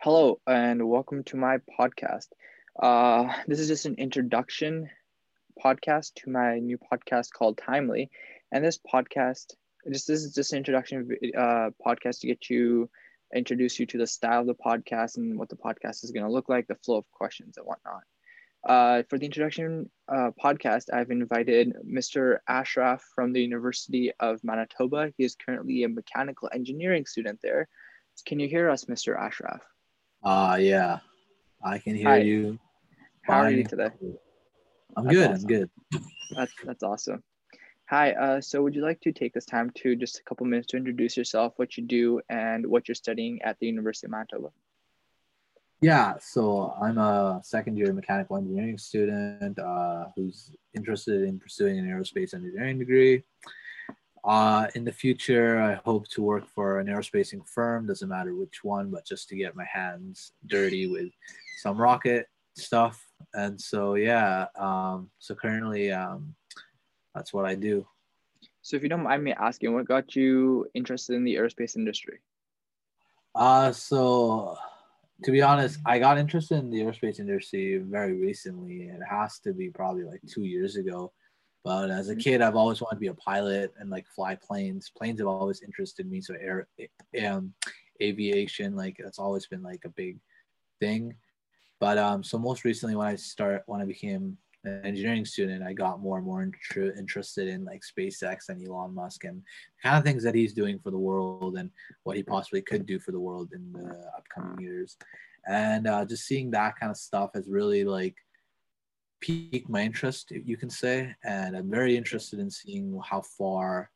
Hello, and welcome to my podcast. Uh, this is just an introduction podcast to my new podcast called Timely. And this podcast, just this is just an introduction uh, podcast to get you, introduce you to the style of the podcast and what the podcast is going to look like, the flow of questions and whatnot. Uh, for the introduction uh, podcast, I've invited Mr. Ashraf from the University of Manitoba. He is currently a mechanical engineering student there. Can you hear us, Mr. Ashraf? Uh yeah, I can hear Hi. you. How are you today? I'm That's good. awesome. I'm good. That's that's awesome. Hi. Uh, so would you like to take this time to just a couple minutes to introduce yourself, what you do, and what you're studying at the University of Manitoba? Yeah, so I'm a second year mechanical engineering student uh, who's interested in pursuing an aerospace engineering degree. Uh, in the future, I hope to work for an aerospace firm, doesn't matter which one, but just to get my hands dirty with some rocket stuff. And so, yeah, um, so currently, um, that's what I do. So if you don't mind me asking, what got you interested in the aerospace industry? Uh, so to be honest, I got interested in the aerospace industry very recently. It has to be probably like two years ago. But as a Mhm. kid, I've always wanted to be a pilot and like fly planes. Planes have always interested me. So air, um, aviation, like that's always been like a big thing. But um, so most recently, when I start, when I became an engineering student, I got more and more inter- interested in like SpaceX and Elon Musk and kind of things that he's doing for the world and what he possibly could do for the world in the upcoming years. And uh, just seeing that kind of stuff has really like piqued my interest, you can say. And I'm very interested in seeing how far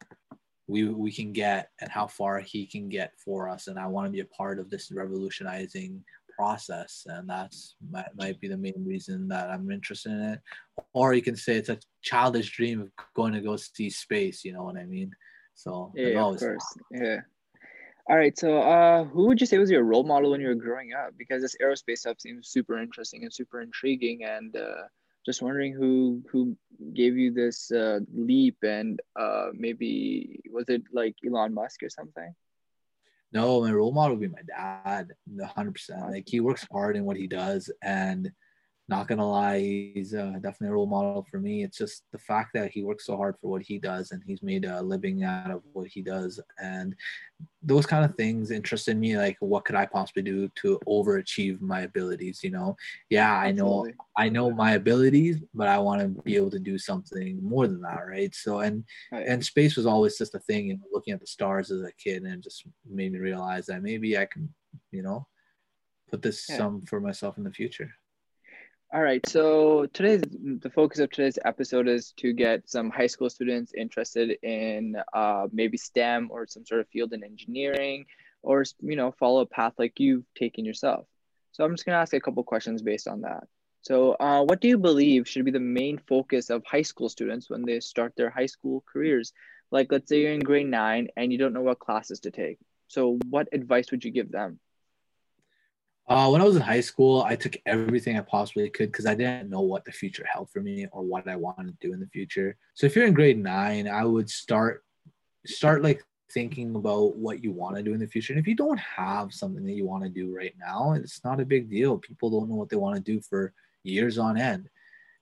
we we can get and how far he can get for us. And I want to be a part of this revolutionizing process. And that's might, might be the main reason that I'm interested in it. Or you can say it's a childish dream of going to go see space. You know what I mean? So Yeah, of always- course. Yeah. All right. So, uh, who would you say was your role model when you were growing up? Because this aerospace stuff seems super interesting and super intriguing, and uh, just wondering who who gave you this uh, leap, and uh, maybe was it like Elon Musk or something? No, my role model would be my dad, hundred percent. Like he works hard in what he does, and not gonna lie, he's uh, definitely a role model for me. It's just the fact that he works so hard for what he does, and he's made a living out of what he does, and those kind of things interested me. Like, what could I possibly do to overachieve my abilities? You know, yeah, I know. I know my abilities, but I want to be able to do something more than that, right? So, and and space was always just a thing. You know, looking at the stars as a kid, and just made me realize that maybe I can, you know, put this Yeah. some for myself in the future. All right, so today's the focus of today's episode is to get some high school students interested in uh, maybe STEM or some sort of field in engineering, or you know follow a path like you've taken yourself. So I'm just gonna ask a couple questions based on that. So, uh, what do you believe should be the main focus of high school students when they start their high school careers? Like, let's say you're in grade nine and you don't know what classes to take. So, what advice would you give them? Uh, when I was in high school, I took everything I possibly could because I didn't know what the future held for me or what I wanted to do in the future. So if you're in grade nine, I would start start like thinking about what you want to do in the future. And if you don't have something that you want to do right now, it's not a big deal. People don't know what they want to do for years on end.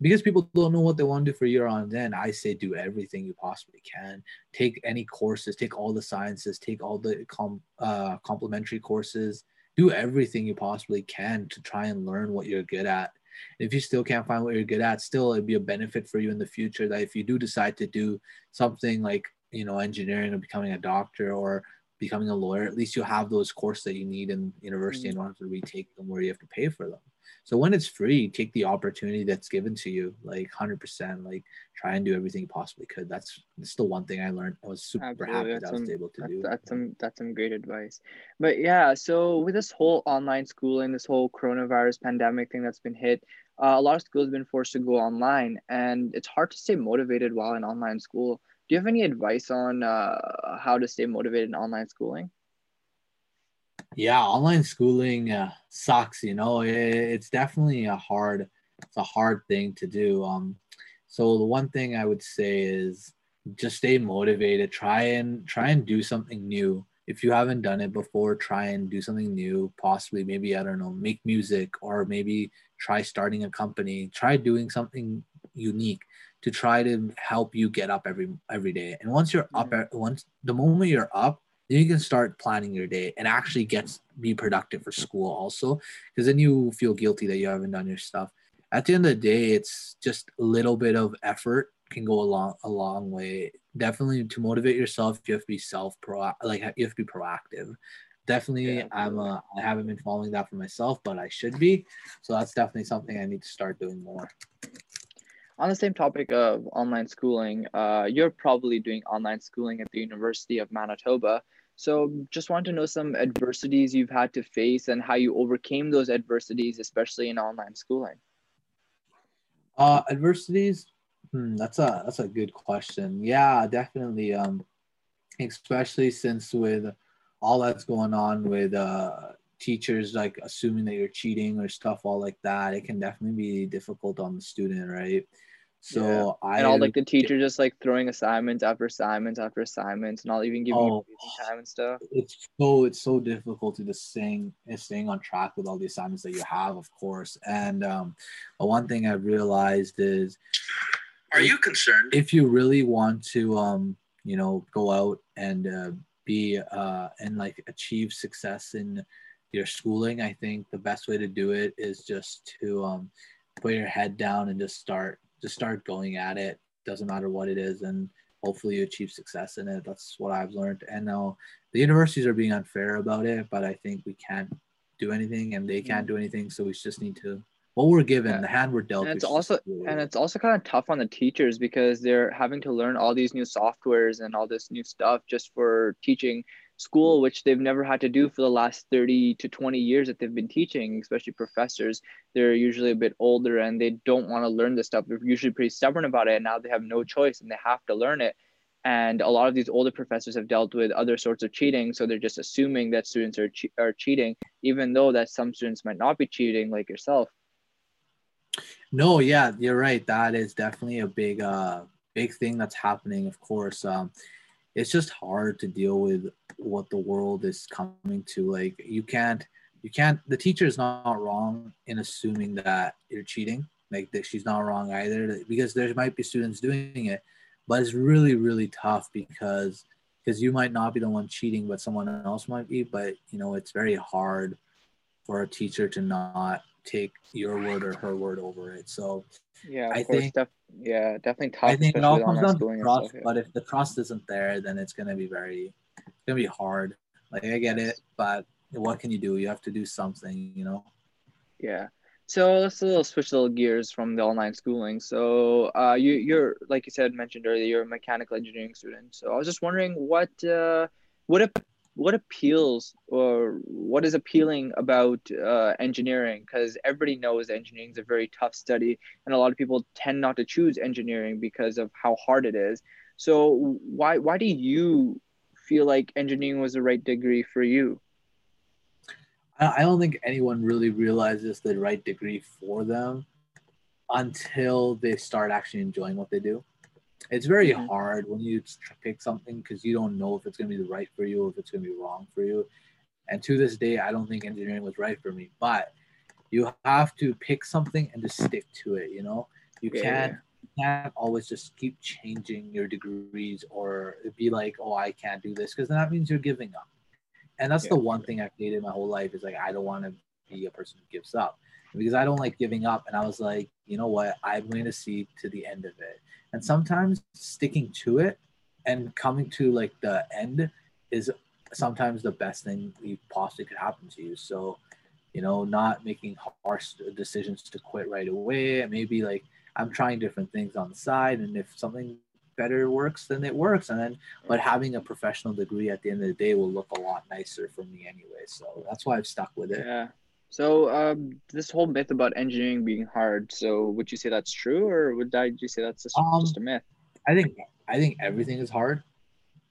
Because people don't know what they want to do for year on end, I say do everything you possibly can. Take any courses, take all the sciences, take all the com- uh, complementary courses, do everything you possibly can to try and learn what you're good at. If you still can't find what you're good at, still it'd be a benefit for you in the future that if you do decide to do something like you know engineering or becoming a doctor or becoming a lawyer, at least you have those courses that you need in university and don't have to retake them where you have to pay for them. So when it's free, take the opportunity that's given to you, like hundred percent. Like try and do everything you possibly could. That's, that's the one thing I learned. I was super Absolutely, happy that's that I was some- able to That's, do. that's some that's some great advice. But yeah, so with this whole online schooling, this whole coronavirus pandemic thing that's been hit, uh, a lot of schools have been forced to go online, and it's hard to stay motivated while in online school. Do you have any advice on uh, how to stay motivated in online schooling? Yeah online schooling uh, sucks you know it, it's definitely a hard it's a hard thing to do um so the one thing i would say is just stay motivated try and try and do something new if you haven't done it before, try and do something new. Possibly, maybe I don't know, make music or maybe try starting a company. Try doing something unique to try to help you get up every every day. And once you're up, Mm-hmm. once the moment you're up, you can start planning your day and actually get be productive for school also, because then you feel guilty that you haven't done your stuff. At the end of the day, it's just a little bit of effort can go a long a long way. Definitely to motivate yourself, you have to be self pro like you have to be proactive. Definitely, Yeah, I'm a, I haven't been following that for myself, but I should be. So that's definitely something I need to start doing more. On the same topic of online schooling, uh, you're probably doing online schooling at the University of Manitoba. So just want to know some adversities you've had to face and how you overcame those adversities, especially in online schooling. Uh, adversities. Hmm, that's a that's a good question. Yeah, definitely. Um, especially since with all that's going on with uh teachers like assuming that you're cheating or stuff all like that, it can definitely be difficult on the student, right? So I And all like the teacher just like throwing assignments after assignments after assignments, and not even giving Oh. you time and stuff. it's so it's so difficult to just staying staying on track with all the assignments that you have, of course. And um, but one thing I've realized is, Are you concerned? if you really want to, um, you know, go out and uh, be uh, and like achieve success in your schooling, I think the best way to do it is just to um, put your head down and just start just start going at it. Doesn't matter what it is, and hopefully you achieve success in it. That's what I've learned. And now the universities are being unfair about it, but I think we can't do anything and they can't mm. do anything. So we just need to what we're given, Yeah. the hand we're dealt. And it's also with and it's also kind of tough on the teachers because they're having to learn all these new softwares and all this new stuff just for teaching school which they've never had to do for the last 30 to 20 years that they've been teaching especially professors. They're usually a bit older and they don't want to learn this stuff. They're usually pretty stubborn about it and now they have no choice and they have to learn it. And a lot of these older professors have dealt with other sorts of cheating so they're just assuming that students are, che- are cheating even though that some students might not be cheating like yourself. No, yeah, you're right. That is definitely a big, uh, big thing that's happening. Of course, um, it's just hard to deal with what the world is coming to. Like, you can't, you can't. The teacher is not wrong in assuming that you're cheating. Like, that she's not wrong either, because there might be students doing it, but it's really, really tough because because you might not be the one cheating, but someone else might be. But you know, it's very hard for a teacher to not take your word or her word over it. So Yeah, I course. think- def- yeah, definitely tough. I think it all comes down to trust. stuff, yeah. But if the trust isn't there, then it's gonna be very, it's gonna be hard. Like I get it, but what can you do? You have to do something, you know. Yeah. So let's a little switch little gears from the online schooling. So uh, you you're like you said mentioned earlier, you're a mechanical engineering student. So I was just wondering what uh, what ap- what appeals or what is appealing about uh, engineering? Because everybody knows engineering is a very tough study, and a lot of people tend not to choose engineering because of how hard it is. So why why do you feel like engineering was the right degree for you? I I don't think anyone really realizes the right degree for them until they start actually enjoying what they do. It's very Mhm. hard when you pick something because you don't know if it's going to be the right for you or if it's going to be wrong for you. And to this day, I don't think engineering was right for me. But you have to pick something and just stick to it. You know, you Yeah, can't you can't always just keep changing your degrees or be like, oh, I can't do this because then that means you're giving up. And that's Yeah. the one thing I've hated my whole life is like I don't want to be a person who gives up because I don't like giving up. And I was like, you know what? I'm going to see to the end of it. And sometimes sticking to it and coming to like the end is sometimes the best thing you possibly could happen to you. So, you know, not making harsh decisions to quit right away. Maybe like I'm trying different things on the side. And if something better works, then it works. And then, but having a professional degree at the end of the day will look a lot nicer for me anyway. So that's why I've stuck with it. Yeah. So um, this whole myth about engineering being hard. So would you say that's true, or would I you say that's just, Um, just a myth? I think I think everything is hard.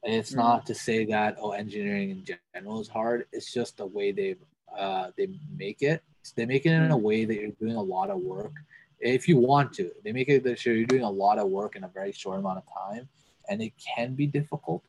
And it's Mhm. not to say that oh engineering in general is hard. It's just the way they uh, they make it. They make it in a way that you're doing a lot of work. If you want to, they make it that you're doing a lot of work in a very short amount of time, and it can be difficult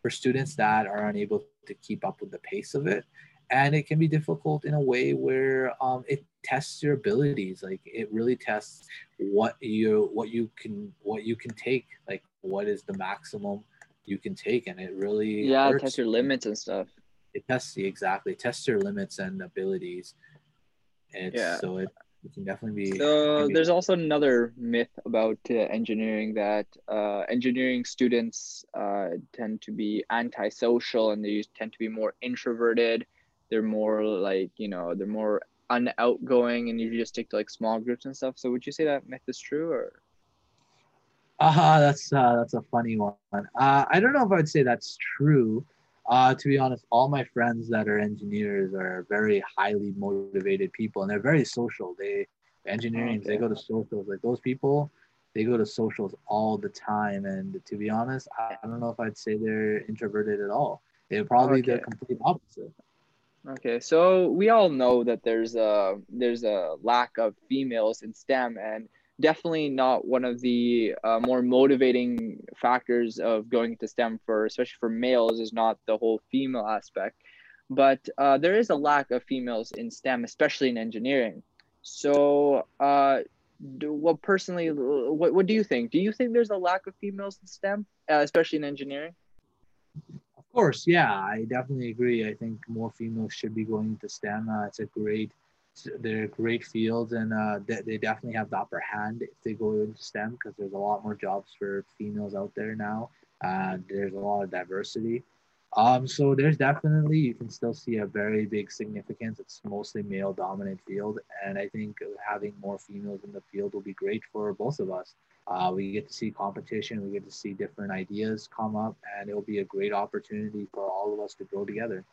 for students that are unable to keep up with the pace of it and it can be difficult in a way where um, it tests your abilities like it really tests what you what you can what you can take like what is the maximum you can take and it really yeah hurts. test your limits and stuff it tests you exactly tests your limits and abilities it's, Yeah. so it, it can definitely be So be- there's also another myth about uh, engineering that uh, engineering students uh, tend to be antisocial and they tend to be more introverted. They're more like you know they're more unoutgoing and you just stick to like small groups and stuff. So would you say that myth is true or? Ah, that's uh, that's a funny one. Uh, I don't know if I'd say that's true. Uh, to be honest, all my friends that are engineers are very highly motivated people, and they're very social. They engineering, they go to socials. Like those people, they go to socials all the time. And to be honest, I, I don't know if I'd say they're introverted at all. They're probably the complete opposite. Okay, so we all know that there's a there's a lack of females in STEM, and definitely not one of the uh, more motivating factors of going to STEM for especially for males is not the whole female aspect, but uh, there is a lack of females in STEM, especially in engineering. So, uh, do, well, personally, what what do you think? Do you think there's a lack of females in STEM, uh, especially in engineering? Of course, yeah, I definitely agree. I think more females should be going into STEM. Uh, it's a great, they're a great fields, and uh, they, they definitely have the upper hand if they go into STEM because there's a lot more jobs for females out there now. Uh, there's a lot of diversity. Um, so there's definitely you can still see a very big significance. It's mostly male dominant field, and I think having more females in the field will be great for both of us. Uh, we get to see competition, we get to see different ideas come up, and it'll be a great opportunity for all of us to grow together.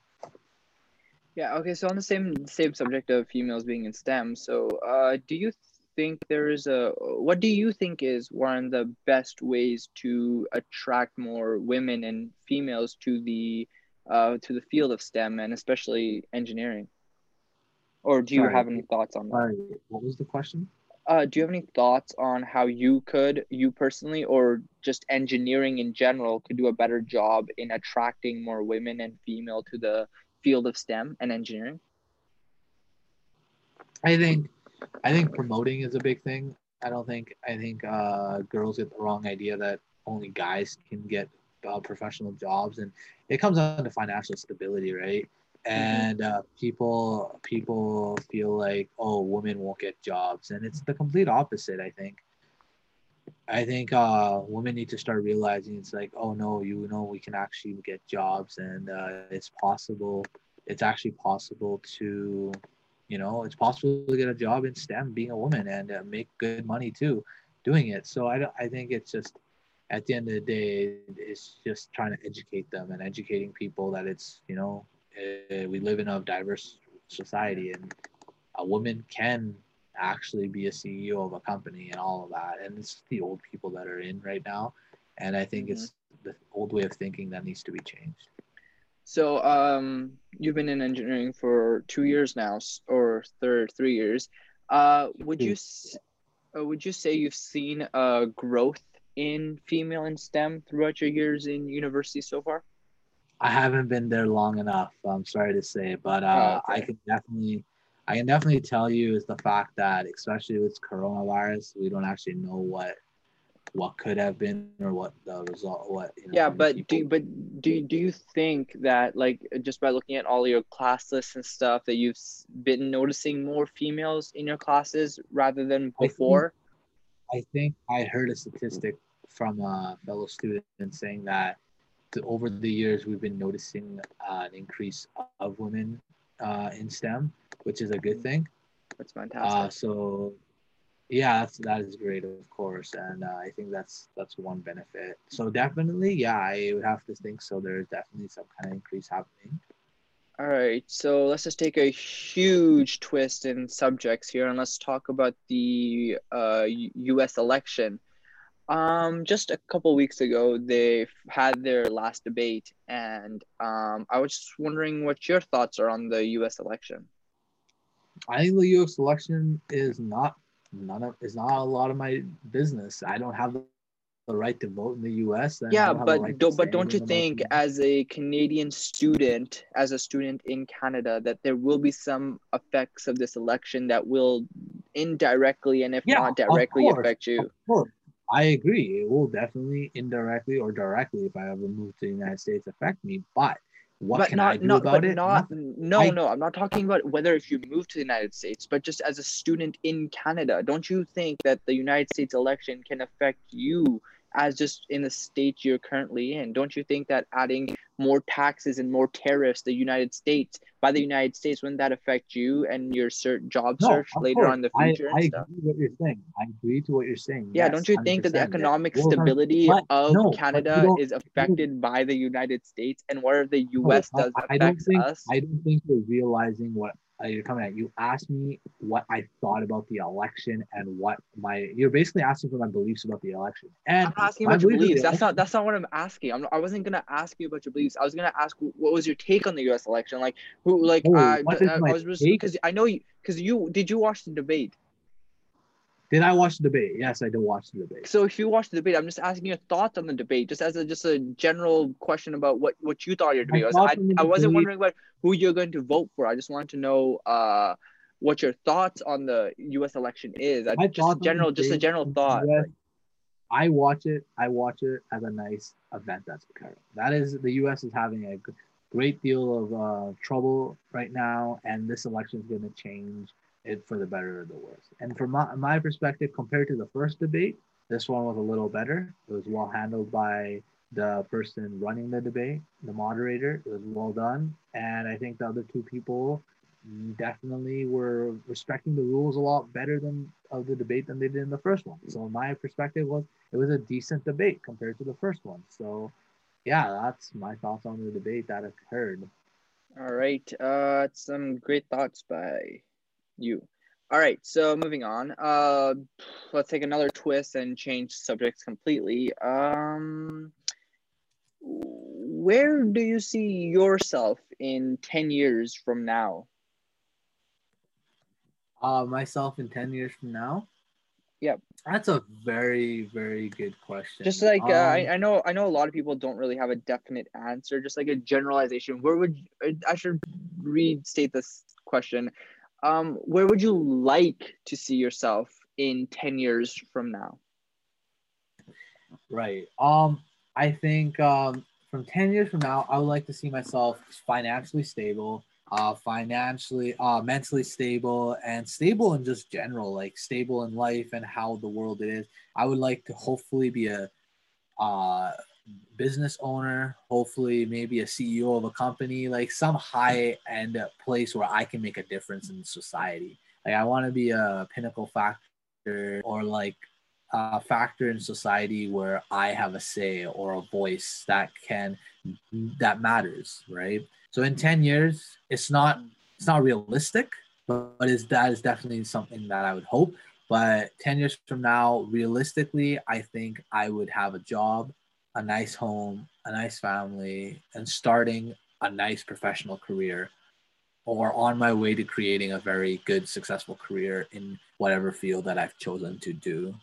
Yeah, okay, so on the same same subject of females being in STEM, so uh, do you think there is a what do you think is one of the best ways to attract more women and females to the uh, to the field of STEM and especially engineering? Or do you Sorry. have any thoughts on that? Sorry, what was the question? Uh, do you have any thoughts on how you could, you personally, or just engineering in general, could do a better job in attracting more women and female to the field of STEM and engineering? I think I think promoting is a big thing. I don't think I think uh, girls get the wrong idea that only guys can get uh, professional jobs, and it comes down to financial stability, right? And uh, people people feel like oh, women won't get jobs, and it's the complete opposite. I think. I think uh, women need to start realizing it's like oh no, you know we can actually get jobs, and uh, it's possible. It's actually possible to you know it's possible to get a job in stem being a woman and uh, make good money too doing it. So i i think it's just at the end of the day it's just trying to educate them and educating people that it's you know uh, we live in a diverse society and a woman can actually be a ceo of a company and all of that. And it's the old people that are in right now. And i think it's the old way of thinking that needs to be changed So, um, you've been in engineering for two years now, or third three years. Uh, would you uh, would you say you've seen a growth in female in STEM throughout your years in university so far? I haven't been there long enough. I'm sorry to say, but uh, Oh, okay. I can definitely, I can definitely tell you is the fact that, especially with coronavirus, we don't actually know what, what could have been or what the result, what. You know, Yeah, but do but do do you think that like just by looking at all your class lists and stuff that you've been noticing more females in your classes rather than I think- before? I think I heard a statistic from a fellow student saying that to, over the years we've been noticing uh, an increase of women uh, in STEM, which is a good thing. That's Uh, fantastic. so yeah, that's that is great, of course, and uh, I think that's that's one benefit. So definitely, yeah, I would have to think so. There is definitely some kind of increase happening. All right, so let's just take a huge twist in subjects here and let's talk about the uh, U.S. election. Um, just a couple weeks ago, they had their last debate, and um, I was just wondering what your thoughts are on the U.S. election. I think the U.S. election is not none of is not a lot of my business. I don't have the right to vote in the U.S. yeah I don't have a but right do, but don't you think the- as a canadian student as a student in canada that there will be some effects of this election that will indirectly and if Yeah, not directly course, affect you I agree. It will definitely indirectly or directly, if I ever move to the United States, affect me. But what but can not I do not about but it? not no I- no i'm not talking about whether if you move to the united states but just as a student in canada don't you think that the united states election can affect you as just in the state you're currently in don't you think that adding more taxes and more tariffs the united states by the united states wouldn't that affect you and your cert job No, search later course. on in the I, future I and stuff agree what you're saying. I agree to what you're saying. yeah Yes, don't you think that the economic stability of no, canada is affected by the united states and whatever the No, us I- does I, don't affects think us I don't think you're realizing what you're coming at. You asked me what I thought about the election and what my you're basically asking for my beliefs about the election. And I'm not asking my about your beliefs beliefs. That's not that's not what I'm asking. I'm, I wasn't gonna ask you about your beliefs. I was gonna ask what was your take on the U.S. election, like who, like Oh, uh, what d- is uh, my I was because I know you because you did you watch the debate. Did I watch the debate? Yes, I did watch the debate. So if you watched the debate, I'm just asking your thoughts on the debate, just as a just a general question about what what you thought your debate was. I, I wasn't wondering about who you're going to vote for. I just wanted to know uh what your thoughts on the U.S. election is. I, just thoughts on the general, just a general thought. US, I watch it. I watch it as a nice event that's occurring. That is, the U.S. is having a great deal of uh, trouble right now, and this election is going to change it for the better or the worse. And from my, my perspective, compared to the first debate, this one was a little better. It was well handled by the person running the debate, the moderator. It was well done, and I think the other two people definitely were respecting the rules a lot better than of the debate than they did in the first one. So my perspective was it was a decent debate compared to the first one. So yeah, that's my thoughts on the debate that occurred. All right. Uh, some great thoughts by you. All right. So moving on. Uh, let's take another twist and change subjects completely. Um, where do you see yourself in ten years from now? Uh, myself in ten years from now. Yep. That's a very very good question. Just like uh, I, Um, I know, I know a lot of people don't really have a definite answer. Just like a generalization. Where would I should restate this question? Um, where would you like to see yourself in ten years from now? Right. Um, I think um, from 10 years from now, I would like to see myself financially stable, uh, financially, uh, mentally stable, and stable in just general, like stable in life and how the world it is. I would like to hopefully be a uh, business owner, hopefully maybe a CEO of a company, like some high end place where I can make a difference in society. Like I want to be a pinnacle factor or like a factor in society where I have a say or a voice that can that matters, right? So in 10 years, it's not it's not realistic, but, but is that is definitely something that I would hope. But 10 years from now, realistically, I think I would have a job, a nice home, a nice family, and starting a nice professional career or on my way to creating a very good, successful career in whatever field that I've chosen to do.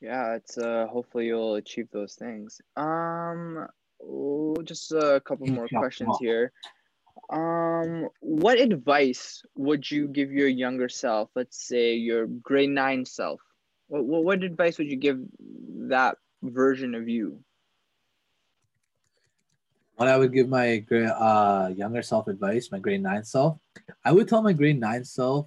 Yeah, it's uh hopefully you'll achieve those things. Um oh, just a couple more questions here. Um what advice would you give your younger self, let's say your grade 9 self? What what, what advice would you give that version of you? what I would give my uh, younger self advice, my grade nine self, I would tell my grade nine self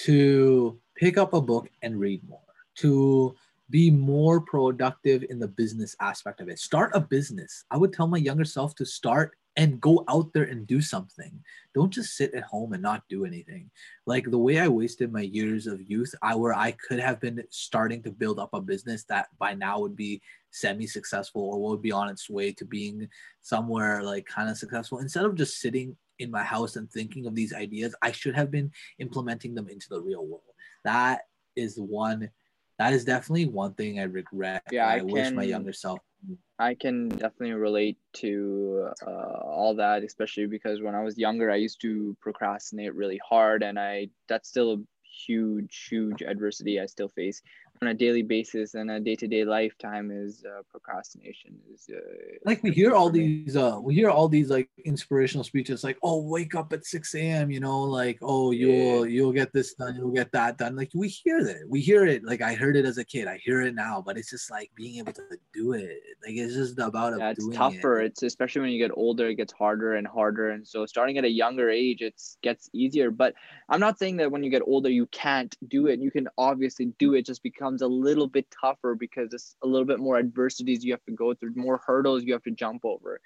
to pick up a book and read more, to be more productive in the business aspect of it. Start a business. I would tell my younger self to start and go out there and do something. Don't just sit at home and not do anything. Like the way I wasted my years of youth, I where I could have been starting to build up a business that by now would be semi-successful or would be on its way to being somewhere like kind of successful instead of just sitting in my house and thinking of these ideas i should have been implementing them into the real world that is one that is definitely one thing i regret Yeah, i, I wish my younger self I can definitely relate to uh, all that, especially because when I was younger, I used to procrastinate really hard, and I that's still a huge, huge adversity I still face. On a daily basis and a day-to-day lifetime is uh, procrastination is uh, like we hear all these uh we hear all these like inspirational speeches like oh wake up at 6 a.m you know like oh you'll you'll get this done you'll get that done. Like we hear that we hear it like i heard it as a kid i hear it now but it's just like being able to do it like it's just about yeah, it's tougher it. it's especially when you get older it gets harder and harder and so starting at a younger age it gets easier but i'm not saying that when you get older you can't do it you can obviously do it just becomes a little bit tougher because it's a little bit more adversities you have to go through more hurdles you have to jump over.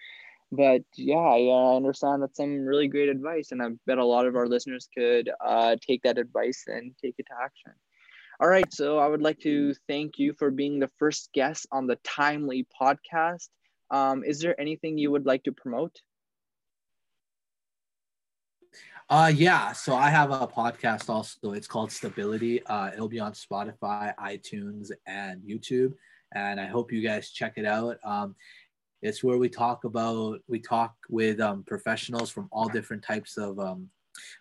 But yeah i uh, understand that's some really great advice and i bet a lot of our listeners could uh, take that advice and take it to action. All right so i would like to thank you for being the first guest on the timely podcast. Um, is there anything you would like to promote uh yeah, so I have a podcast also. It's called Stability. Uh it'll be on Spotify, iTunes, and YouTube. And I hope you guys check it out. Um it's where we talk about we talk with um, professionals from all different types of um,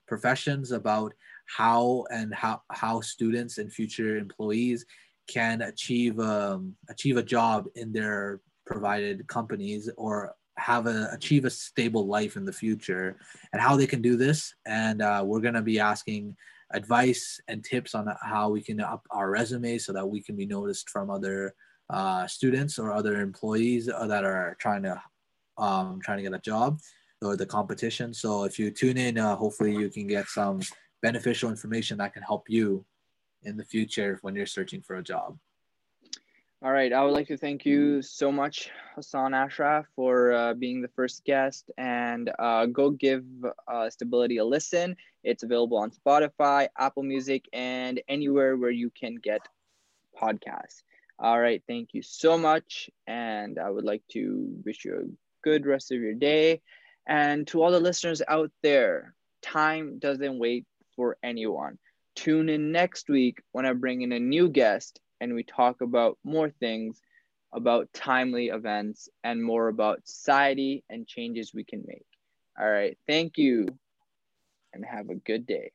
professions about how and how how students and future employees can achieve um, achieve a job in their provided companies or have a achieve a stable life in the future and how they can do this. And uh, we're going to be asking advice and tips on how we can up our resume so that we can be noticed from other uh, students or other employees that are trying to um, trying to get a job or the competition. So if you tune in uh, hopefully you can get some beneficial information that can help you in the future when you're searching for a job all right. I would like to thank you so much, Hassan Ashraf, for uh, being the first guest. And uh, go give uh, Stability a listen. It's available on Spotify, Apple Music, and anywhere where you can get podcasts. All right. Thank you so much. And I would like to wish you a good rest of your day. And to all the listeners out there, time doesn't wait for anyone. Tune in next week when I bring in a new guest and we talk about more things about timely events and more about society and changes we can make. All right. Thank you and have a good day.